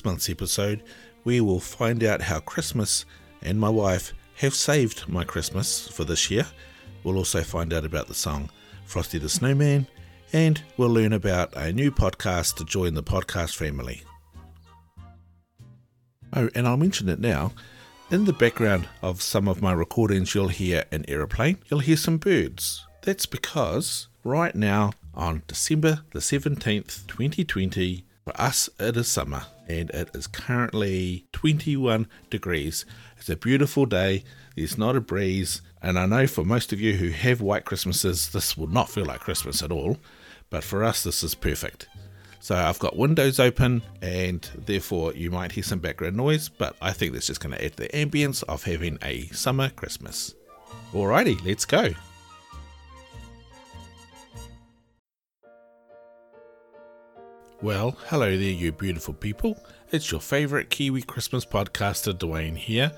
This month's episode, we will find out how Christmas and my wife have saved my Christmas for this year. We'll also find out about the song Frosty the Snowman, and we'll learn about a new podcast to join the podcast family. Oh, and I'll mention it now. In the background of some of my recordings, you'll hear an aeroplane, you'll hear some birds. That's because right now, on December the 17th, 2020, for us it is summer and it is currently 21 degrees. It's a beautiful day, there's not a breeze, and I know for most of you who have white Christmases, this will not feel like Christmas at all, but for us, this is perfect. So I've got windows open and therefore you might hear some background noise, but I think that's just going to add the ambience of having a summer Christmas. Alrighty, let's go. Well, hello there, you beautiful people. It's your favourite Kiwi Christmas podcaster, Dwayne here.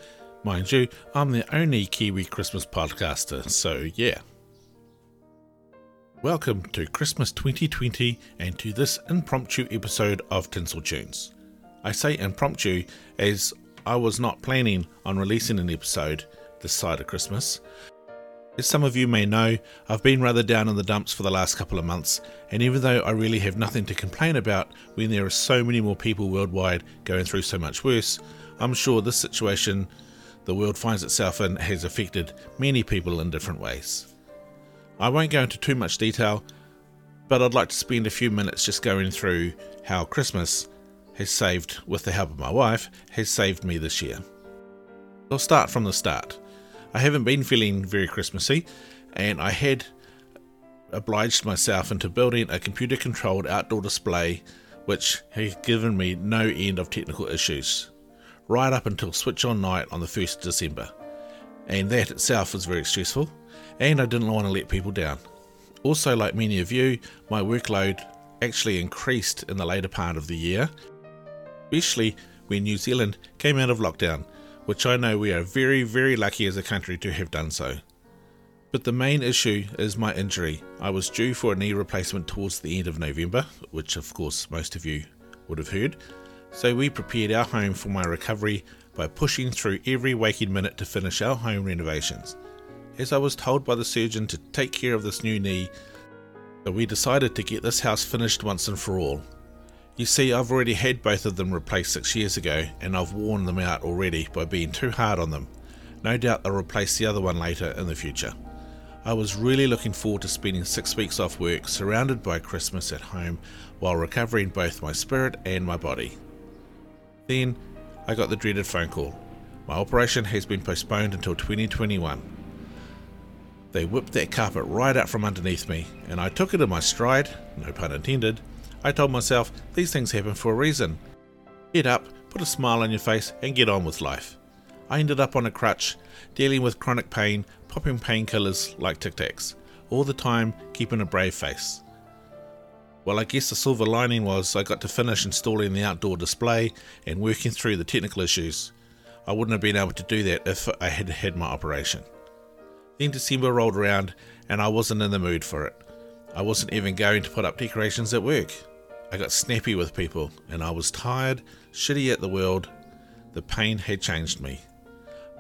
Mind you, I'm the only Kiwi Christmas podcaster, so yeah. Welcome to Christmas 2020 and to this impromptu episode of Tinsel Tunes. I say impromptu as I was not planning on releasing an episode this side of Christmas. As some of you may know, I've been rather down in the dumps for the last couple of months, and even though I really have nothing to complain about when there are so many more people worldwide going through so much worse, I'm sure this situation the world finds itself in has affected many people in different ways. I won't go into too much detail, but I'd like to spend a few minutes just going through how Christmas has saved, with the help of my wife, has saved me this year. I'll start from the start. I haven't been feeling very Christmassy, and I had obliged myself into building a computer controlled outdoor display which has given me no end of technical issues, right up until switch on night on the 1st of December. And that itself was very stressful, and I didn't want to let people down. Also, like many of you, my workload actually increased in the later part of the year, especially when New Zealand came out of lockdown, which I know we are very, very lucky as a country to have done so. But the main issue is my injury. I was due for a knee replacement towards the end of November, which of course most of you would have heard. So we prepared our home for my recovery by pushing through every waking minute to finish our home renovations as I was told by the surgeon to take care of this new knee, so we decided to get this house finished once and for all. You see, I've already had both of them replaced six years ago, and I've worn them out already by being too hard on them. No doubt I'll replace the other one later in the future. I was really looking forward to spending six weeks off work surrounded by Christmas at home while recovering both my spirit and my body. Then I got the dreaded phone call. My operation has been postponed until 2021. They whipped that carpet right out from underneath me, and I took it in my stride, no pun intended. I told myself these things happen for a reason. Get up, put a smile on your face, and get on with life. I ended up on a crutch, dealing with chronic pain, popping painkillers like Tic Tacs, all the time keeping a brave face. Well, I guess the silver lining was I got to finish installing the outdoor display and working through the technical issues. I wouldn't have been able to do that if I had had my operation. Then December rolled around and I wasn't in the mood for it. I wasn't even going to put up decorations at work. I got snappy with people and I was tired, shitty at the world. The pain had changed me.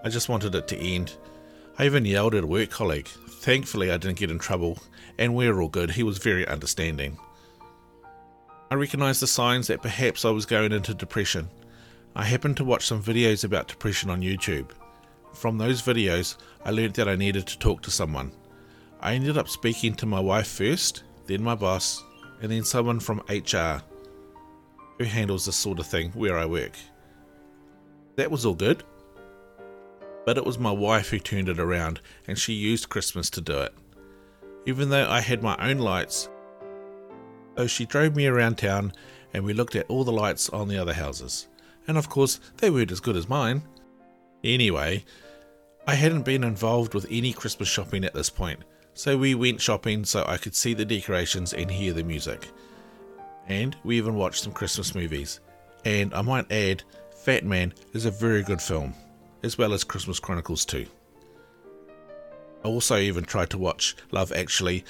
I just wanted it to end. I even yelled at a work colleague. Thankfully, I didn't get in trouble, and we're all good. He was very understanding. I recognised the signs that perhaps I was going into depression. I happened to watch some videos about depression on YouTube. From those videos, I learned that I needed to talk to someone. I ended up speaking to my wife first, then my boss, and then someone from HR who handles this sort of thing where I work. That was all good. But it was my wife who turned it around, and she used Christmas to do it. Even though I had my own lights, so she drove me around town and we looked at all the lights on the other houses. And of course, they weren't as good as mine. Anyway, I hadn't been involved with any Christmas shopping at this point, so we went shopping so I could see the decorations and hear the music. And we even watched some Christmas movies. And I might add, Fat Man is a very good film, as well as Christmas Chronicles 2. I also even tried to watch Love Actually,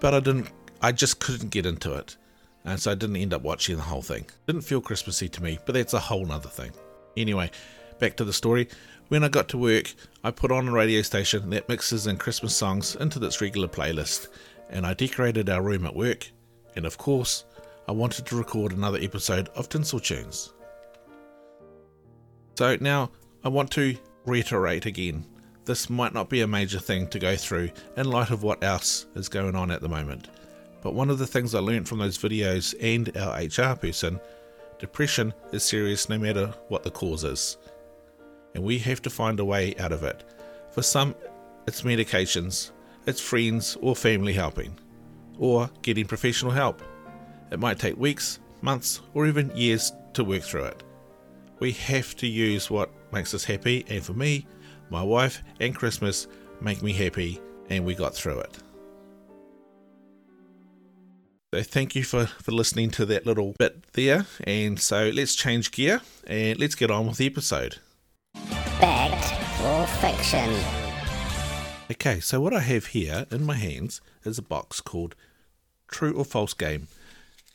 but I didn't I just couldn't get into it. and so I didn't end up watching the whole thing. Didn't feel Christmassy to me, but that's a whole nother thing. Anyway, back to the story. When I got to work, I put on a radio station that mixes in Christmas songs into its regular playlist, and I decorated our room at work, and of course, I wanted to record another episode of Tinsel Tunes. So now I want to reiterate again this might not be a major thing to go through in light of what else is going on at the moment. But one of the things I learned from those videos and our HR person depression is serious no matter what the cause is. And we have to find a way out of it. For some, it's medications, it's friends or family helping, or getting professional help. It might take weeks, months, or even years to work through it. We have to use what makes us happy, and for me, my wife and Christmas make me happy, and we got through it. So thank you for, for listening to that little bit there. And so let's change gear and let's get on with the episode. Okay, so what I have here in my hands is a box called True or False Game.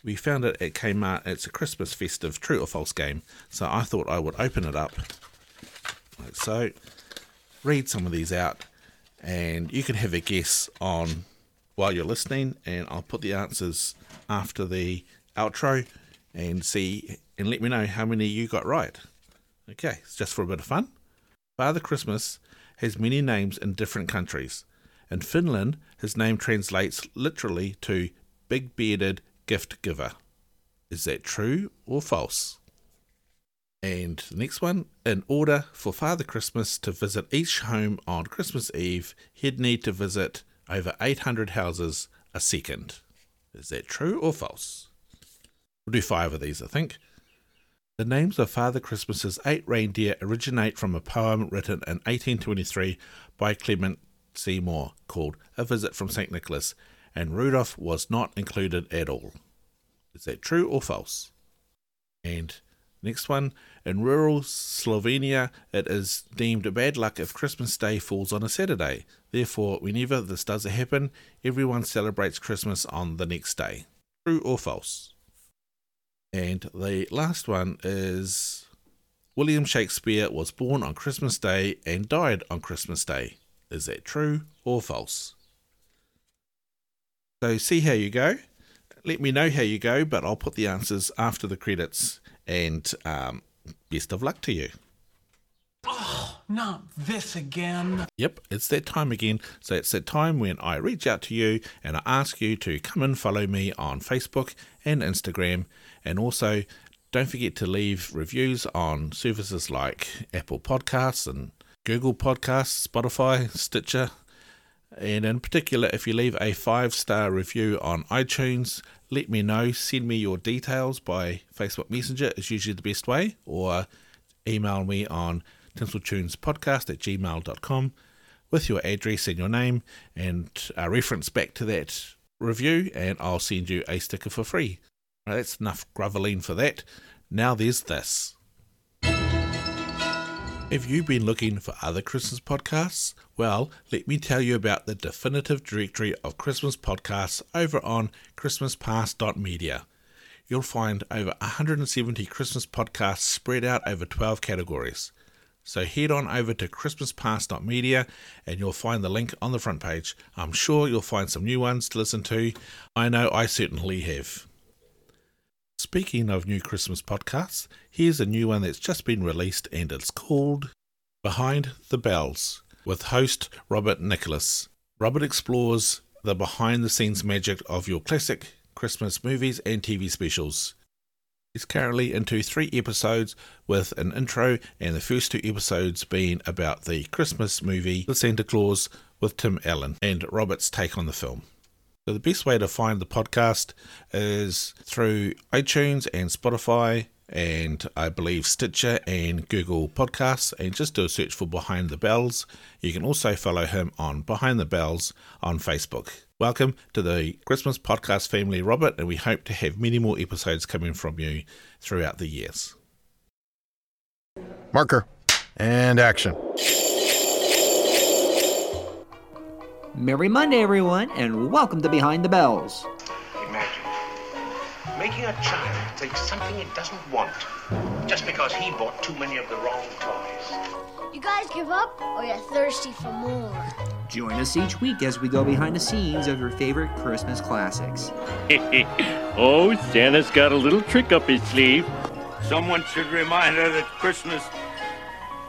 We found it at Kmart. It's a Christmas festive true or false game. So I thought I would open it up like so, read some of these out, and you can have a guess on while you're listening, and I'll put the answers after the outro and see and let me know how many you got right. Okay, it's just for a bit of fun. Father Christmas has many names in different countries. In Finland, his name translates literally to big bearded gift giver. Is that true or false? And the next one, in order for Father Christmas to visit each home on Christmas Eve, he'd need to visit over 800 houses a second. Is that true or false? We'll do five of these, I think. The names of Father Christmas's eight reindeer originate from a poem written in 1823 by Clement C. Moore called A Visit from St. Nicholas, and Rudolph was not included at all. Is that true or false? And next one, in rural Slovenia, it is deemed bad luck if Christmas Day falls on a Saturday. Therefore, whenever this does happen, everyone celebrates Christmas on the next day. True or false? And the last one is William Shakespeare was born on Christmas Day and died on Christmas Day. Is that true or false? So, see how you go. Let me know how you go, but I'll put the answers after the credits. And um, best of luck to you. Oh, not this again. Yep, it's that time again. So it's that time when I reach out to you and I ask you to come and follow me on Facebook and Instagram. And also, don't forget to leave reviews on services like Apple Podcasts and Google Podcasts, Spotify, Stitcher. And in particular, if you leave a five star review on iTunes, let me know. Send me your details by Facebook Messenger, is usually the best way, or email me on tinseltunespodcast at gmail.com with your address and your name and a reference back to that review, and I'll send you a sticker for free. Right, that's enough groveling for that. Now there's this. Have you've been looking for other Christmas podcasts? Well, let me tell you about the definitive directory of Christmas podcasts over on christmaspast.media. You'll find over 170 Christmas podcasts spread out over 12 categories. So head on over to christmaspast.media and you'll find the link on the front page. I'm sure you'll find some new ones to listen to. I know I certainly have. Speaking of new Christmas podcasts, here's a new one that's just been released and it's called Behind the Bells with host Robert Nicholas. Robert explores the behind the scenes magic of your classic Christmas movies and TV specials. He's currently into three episodes with an intro, and the first two episodes being about the Christmas movie The Santa Claus with Tim Allen and Robert's take on the film. So the best way to find the podcast is through iTunes and Spotify and I believe Stitcher and Google Podcasts and just do a search for Behind the Bells. You can also follow him on Behind the Bells on Facebook. Welcome to the Christmas podcast family, Robert, and we hope to have many more episodes coming from you throughout the years. Marker and action. Merry Monday, everyone, and welcome to Behind the Bells. Imagine. making a child take something it doesn't want just because he bought too many of the wrong toys. You guys give up or you're thirsty for more? Join us each week as we go behind the scenes of your favorite Christmas classics. oh, Santa's got a little trick up his sleeve. Someone should remind her that Christmas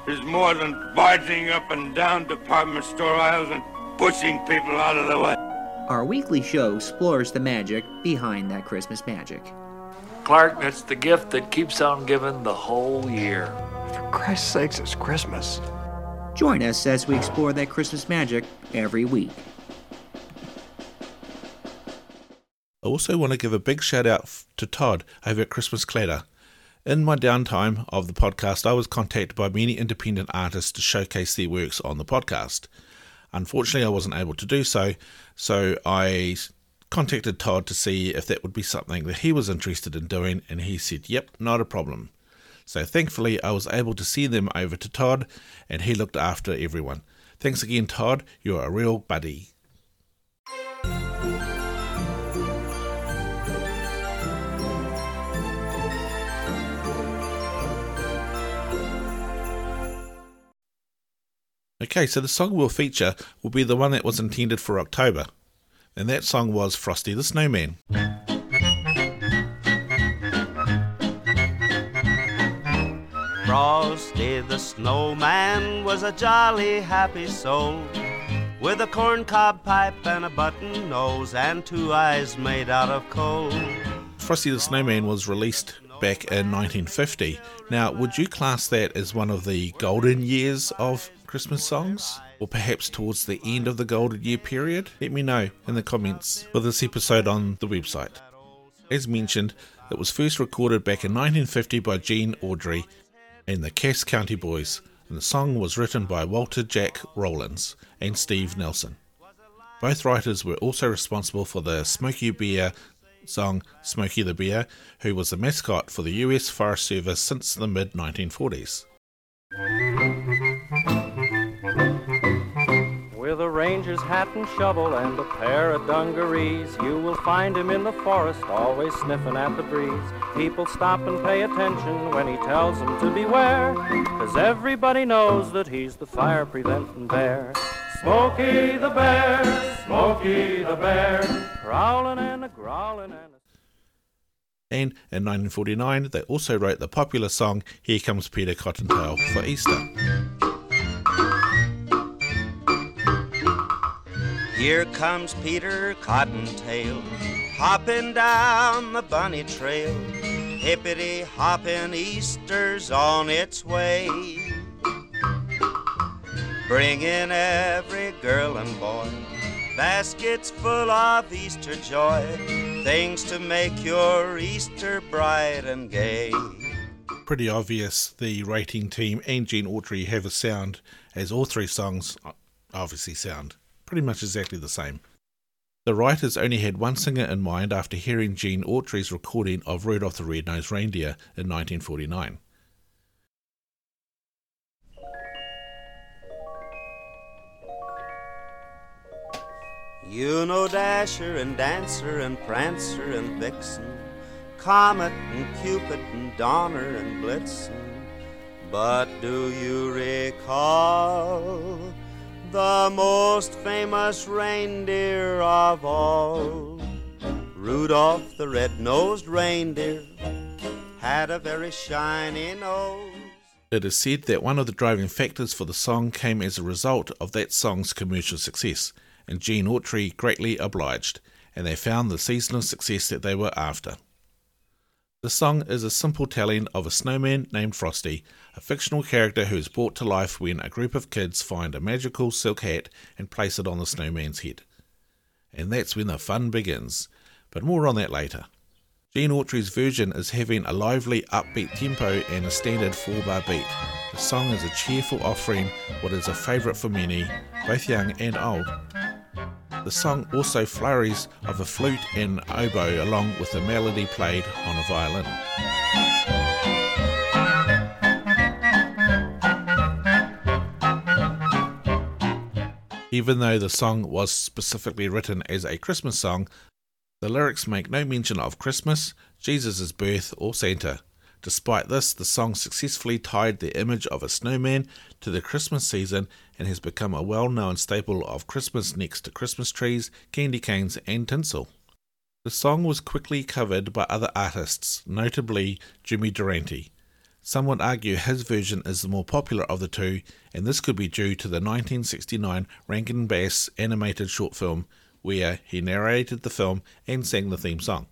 is more than barging up and down department store aisles and pushing people out of the way. Our weekly show explores the magic behind that Christmas magic. Clark, that's the gift that keeps on giving the whole year. For Christ's sakes, it's Christmas. Join us as we explore that Christmas magic every week. I also want to give a big shout out to Todd over at Christmas Clatter. In my downtime of the podcast, I was contacted by many independent artists to showcase their works on the podcast. Unfortunately, I wasn't able to do so, so I contacted Todd to see if that would be something that he was interested in doing, and he said, Yep, not a problem. So thankfully, I was able to send them over to Todd, and he looked after everyone. Thanks again, Todd. You're a real buddy. Okay, so the song we'll feature will be the one that was intended for October, and that song was Frosty the Snowman. Frosty the snowman was a jolly happy soul with a corncob pipe and a button nose and two eyes made out of coal. Frosty the Snowman was released back in 1950. Now, would you class that as one of the golden years of Christmas songs? Or perhaps towards the end of the golden year period? Let me know in the comments for this episode on the website. As mentioned, it was first recorded back in 1950 by Gene Autry and the Cass County Boys, and the song was written by Walter Jack Rollins and Steve Nelson. Both writers were also responsible for the Smokey Bear song Smokey the Bear, who was the mascot for the US Forest Service since the mid 1940s. A ranger's hat and shovel and a pair of dungarees, you will find him in the forest, always sniffing at the breeze. People stop and pay attention when he tells them to beware, cause everybody knows that he's the fire preventing bear. Smokey the bear, Smokey the bear, growling and a growling and a And in 1949, they also wrote the popular song Here Comes Peter Cottontail for Easter. Here comes Peter Cottontail, hopping down the bunny trail. Hippity hopping, Easter's on its way. Bringing every girl and boy baskets full of Easter joy, things to make your Easter bright and gay. Pretty obvious the rating team and Gene Autry have a sound, as all three songs uh, obviously sound pretty much exactly the same. The writers only had one singer in mind after hearing Gene Autry's recording of Rudolph the Red-Nosed Reindeer in 1949. You know Dasher and Dancer and Prancer and Vixen, Comet and Cupid and Donner and Blitzen. But do you recall famous reindeer of all? Rudolph the red-nosed reindeer had a very shiny nose. It is said that one of the driving factors for the song came as a result of that song's commercial success, and Gene Autry greatly obliged, and they found the seasonal success that they were after. The song is a simple telling of a snowman named Frosty, a fictional character who is brought to life when a group of kids find a magical silk hat and place it on the snowman's head. And that's when the fun begins, but more on that later. Gene Autry's version is having a lively, upbeat tempo and a standard 4 bar beat. The song is a cheerful offering, what is a favourite for many, both young and old. The song also flurries of a flute and oboe along with a melody played on a violin. Even though the song was specifically written as a Christmas song, The lyrics make no mention of Christmas, Jesus' birth, or Santa. Despite this, the song successfully tied the image of a snowman to the Christmas season and has become a well known staple of Christmas next to Christmas trees, candy canes, and tinsel. The song was quickly covered by other artists, notably Jimmy Durante. Some would argue his version is the more popular of the two, and this could be due to the 1969 Rankin Bass animated short film, where he narrated the film and sang the theme song.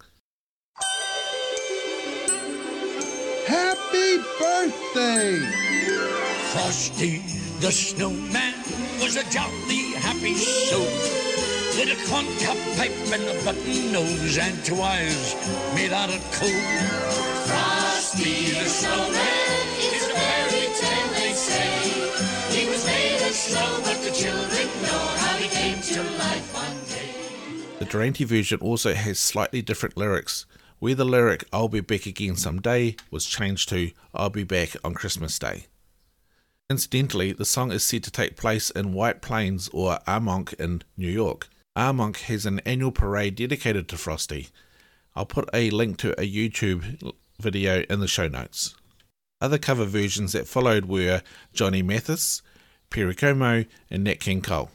Birthday! Frosty the snowman was a jolly happy soul with a corncob pipe and a button nose and two eyes made out of coal. Frosty the snowman is a fairy tale, they say. He was made of snow, but the children know how he came to life one day. The Durante version also has slightly different lyrics, where the lyric I'll be back again someday was changed to I'll be back on Christmas Day. Incidentally, the song is said to take place in White Plains or Armonk in New York. Armonk has an annual parade dedicated to Frosty. I'll put a link to a YouTube video in the show notes. Other cover versions that followed were Johnny Mathis, Perry Como, and Nat King Cole.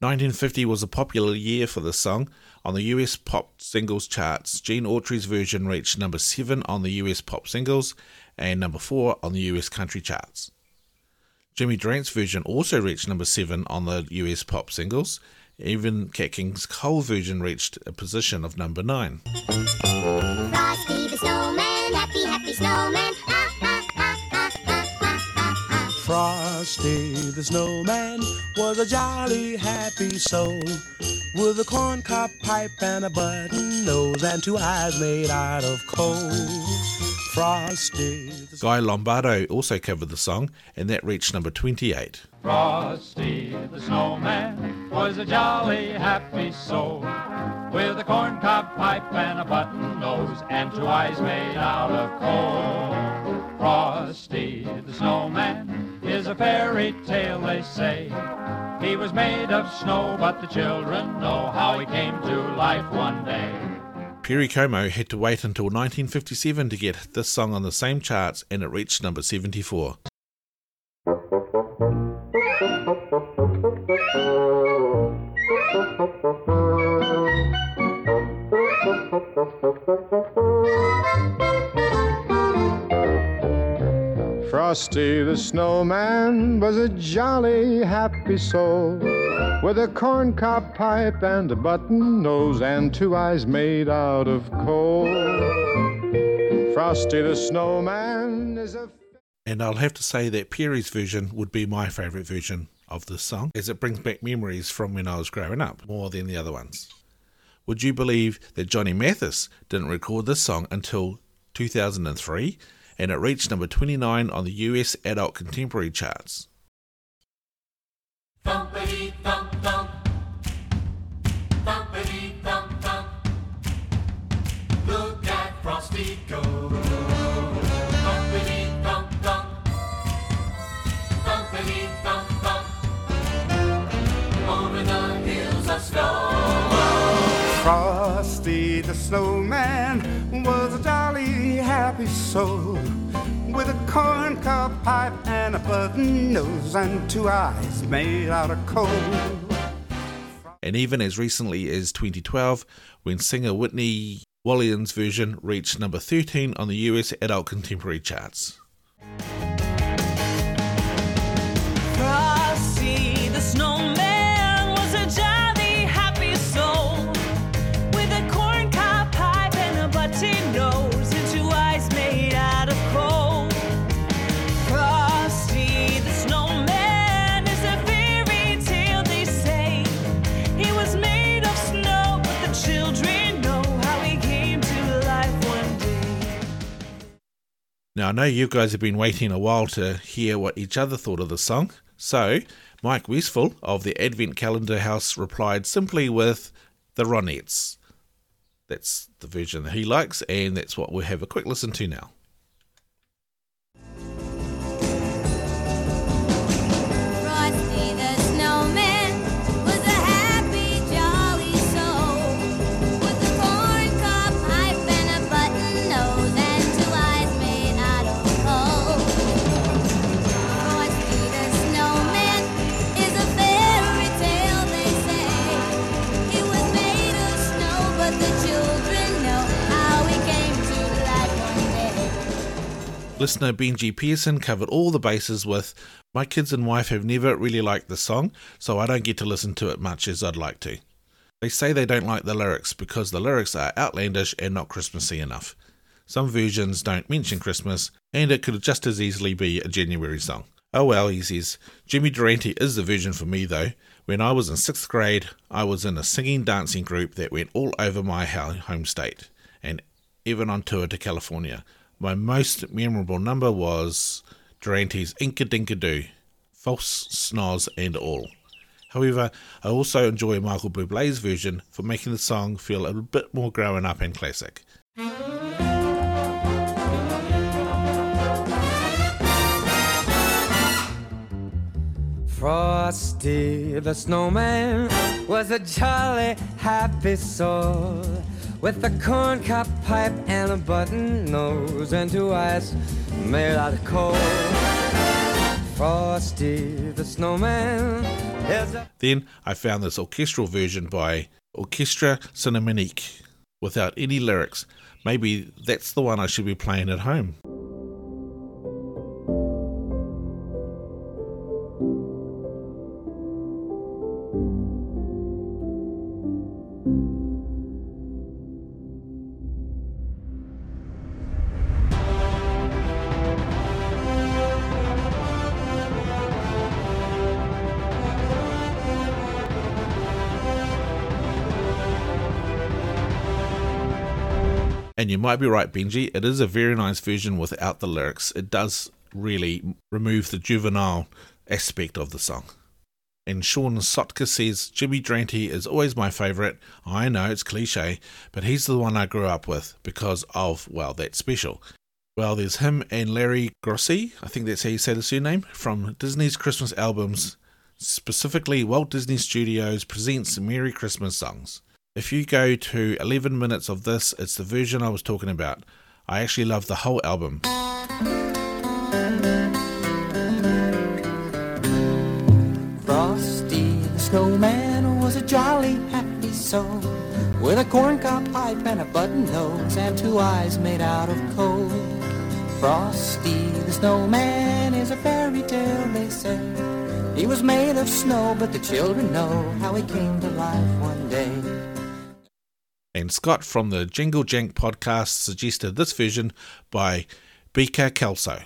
1950 was a popular year for this song. On the US pop singles charts, Gene Autry's version reached number 7 on the US pop singles and number 4 on the US country charts. Jimmy Durante's version also reached number 7 on the US pop singles. Even Nat King's Cole version reached a position of number 9. Frosty the snowman was a jolly happy soul with a corncob pipe and a button nose and two eyes made out of coal. Frosty. the Guy Lombardo also covered the song, and that reached number 28. Frosty the snowman was a jolly happy soul with a corncob pipe and a button nose and two eyes made out of coal. Frosty the snowman is a fairy tale, they say. He was made of snow, but the children know how he came to life one day. Perry Como had to wait until 1957 to get this song on the same charts, and it reached number 74. Frosty the snowman was a jolly happy soul with a corncob pipe and a button nose and two eyes made out of coal. Frosty the snowman is a And I'll have to say that Perry's version would be my favourite version of this song, as it brings back memories from when I was growing up more than the other ones. Would you believe that Johnny Mathis didn't record this song until 2003 and it reached number 29 on the US adult contemporary charts? And two eyes made out of coal. And even as recently as 2012, when singer Whitney Williams' version reached number 13 on the US adult contemporary charts. Now, I know you guys have been waiting a while to hear what each other thought of the song, so Mike Westfall of the Advent Calendar House replied simply with the Ronettes. That's the version that he likes, and that's what we'll have a quick listen to now. Listener Benji Pearson covered all the bases with My kids and wife have never really liked the song, so I don't get to listen to it much as I'd like to. They say they don't like the lyrics because the lyrics are outlandish and not Christmassy enough. Some versions don't mention Christmas, and it could just as easily be a January song. Oh well, he says. Jimmy Durante is the version for me though. When I was in sixth grade, I was in a singing dancing group that went all over my home state and even on tour to California. My most memorable number was Durante's Inka Dinka Doo, false snoz and all. However, I also enjoy Michael Bublé's version for making the song feel a bit more grown up and classic. Frosty the snowman was a jolly, happy soul with a corncob pipe and a button nose and two eyes made out of coal. Frosty the snowman a Then I found this orchestral version by Orchestra Cinemanique without any lyrics. Maybe that's the one I should be playing at home. And you might be right, Benji. It is a very nice version without the lyrics. It does really remove the juvenile aspect of the song. And Sean Sotka says Jimmy Durante is always my favourite. I know it's cliche, but he's the one I grew up with because of, well, that special. Well, there's him and Larry Grossi, I think that's how you say the surname, from Disney's Christmas albums, specifically Walt Disney Studios presents Merry Christmas songs. If you go to 11 minutes of this, it's the version I was talking about. I actually love the whole album. Frosty the snowman was a jolly, happy soul with a corncob pipe and a button nose and two eyes made out of coal. Frosty the snowman is a fairy tale, they say. He was made of snow, but the children know how he came to life one day. And Scott from the Jingle Jank podcast suggested this version by Bika Kelso.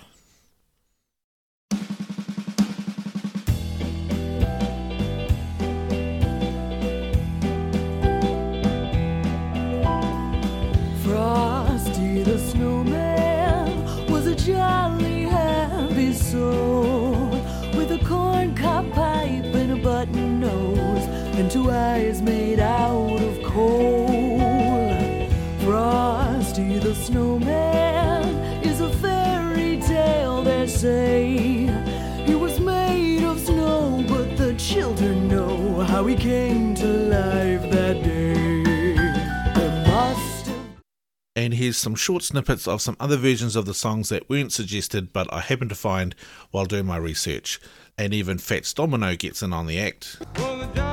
Here's some short snippets of some other versions of the songs that weren't suggested but I happened to find while doing my research. And even Fats Domino gets in on the act. And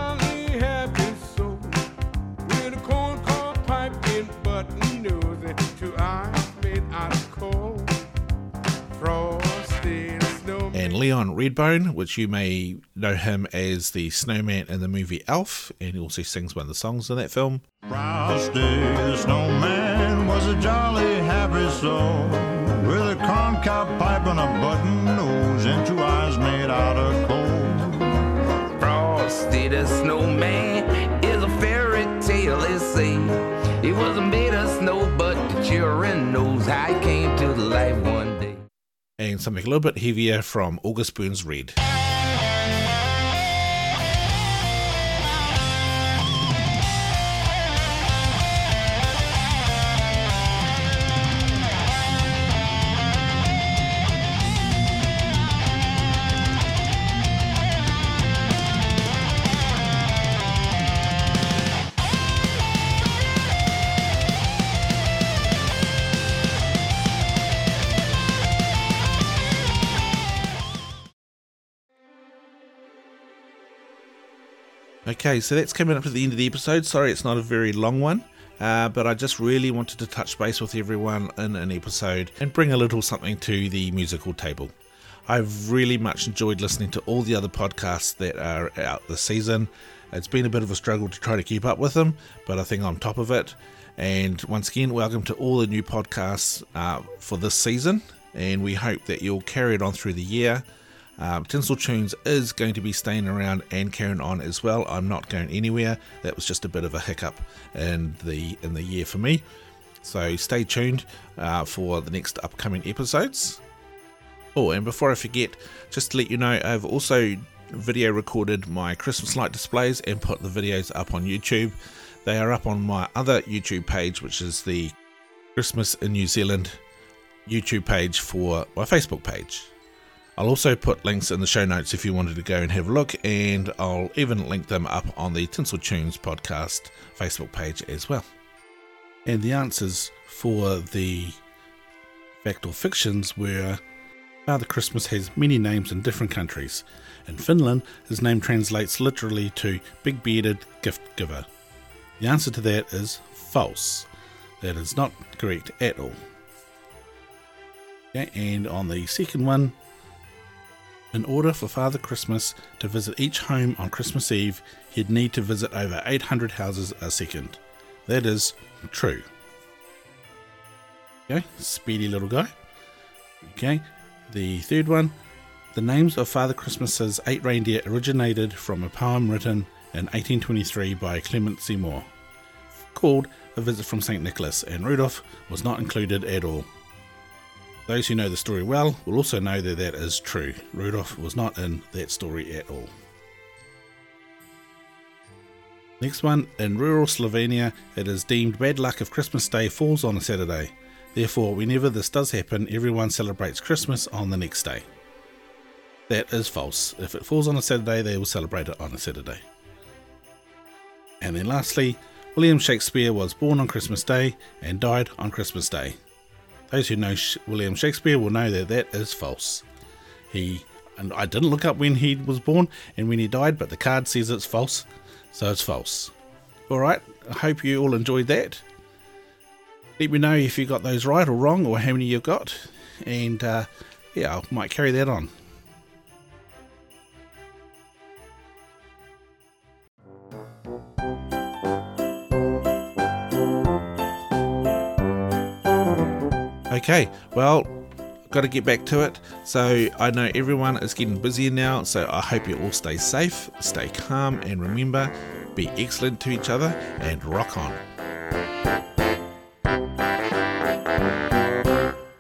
Leon Redbone, which you may know him as the snowman in the movie Elf, and he also sings one of the songs in that film. Frosty the snowman was a jolly happy soul with a corncob pipe and a button And something a little bit heavier from August Burns Red. Okay, so that's coming up to the end of the episode. Sorry, it's not a very long one. uh, but I just really wanted to touch base with everyone in an episode and bring a little something to the musical table. I've really much enjoyed listening to all the other podcasts that are out this season. It's been a bit of a struggle to try to keep up with them, but I think I'm top of it. And once again, welcome to all the new podcasts uh, for this season, and we hope that you'll carry it on through the year. Um, Tinsel Tunes is going to be staying around and carrying on as well. I'm not going anywhere. That was just a bit of a hiccup in the in the year for me. So stay tuned uh, for the next upcoming episodes. Oh, and before I forget, just to let you know, I've also video recorded my Christmas light displays and put the videos up on YouTube. They are up on my other YouTube page, which is the Christmas in New Zealand YouTube page for my Facebook page. I'll also put links in the show notes if you wanted to go and have a look, and I'll even link them up on the Tinsel Tunes podcast Facebook page as well. And the answers for the fact or fictions were Father Christmas has many names in different countries. In Finland, his name translates literally to big bearded gift giver. The answer to that is false. That is not correct at all. Okay, and on the second one, in order for Father Christmas to visit each home on Christmas Eve, he'd need to visit over 800 houses a second. That is true. Okay, speedy little guy. Okay, the third one, the names of Father Christmas's eight reindeer originated from a poem written in 1823 by Clement C. Moore called A Visit from St. Nicholas, and Rudolph was not included at all. Those who know the story well will also know that that is true. Rudolph was not in that story at all. Next one, in rural Slovenia, it is deemed bad luck if Christmas Day falls on a Saturday. Therefore, whenever this does happen, everyone celebrates Christmas on the next day. That is false. If it falls on a Saturday, they will celebrate it on a Saturday. And then lastly, William Shakespeare was born on Christmas Day and died on Christmas Day. Those who know William Shakespeare will know that that is false. He and I didn't look up when he was born and when he died, but the card says it's false, so it's false. All right, I hope you all enjoyed that. Let me know if you got those right or wrong, or how many you've got, and uh, yeah, I might carry that on. Okay, well, got to get back to it. So I know everyone is getting busier now, so I hope you all stay safe, stay calm, and remember be excellent to each other and rock on.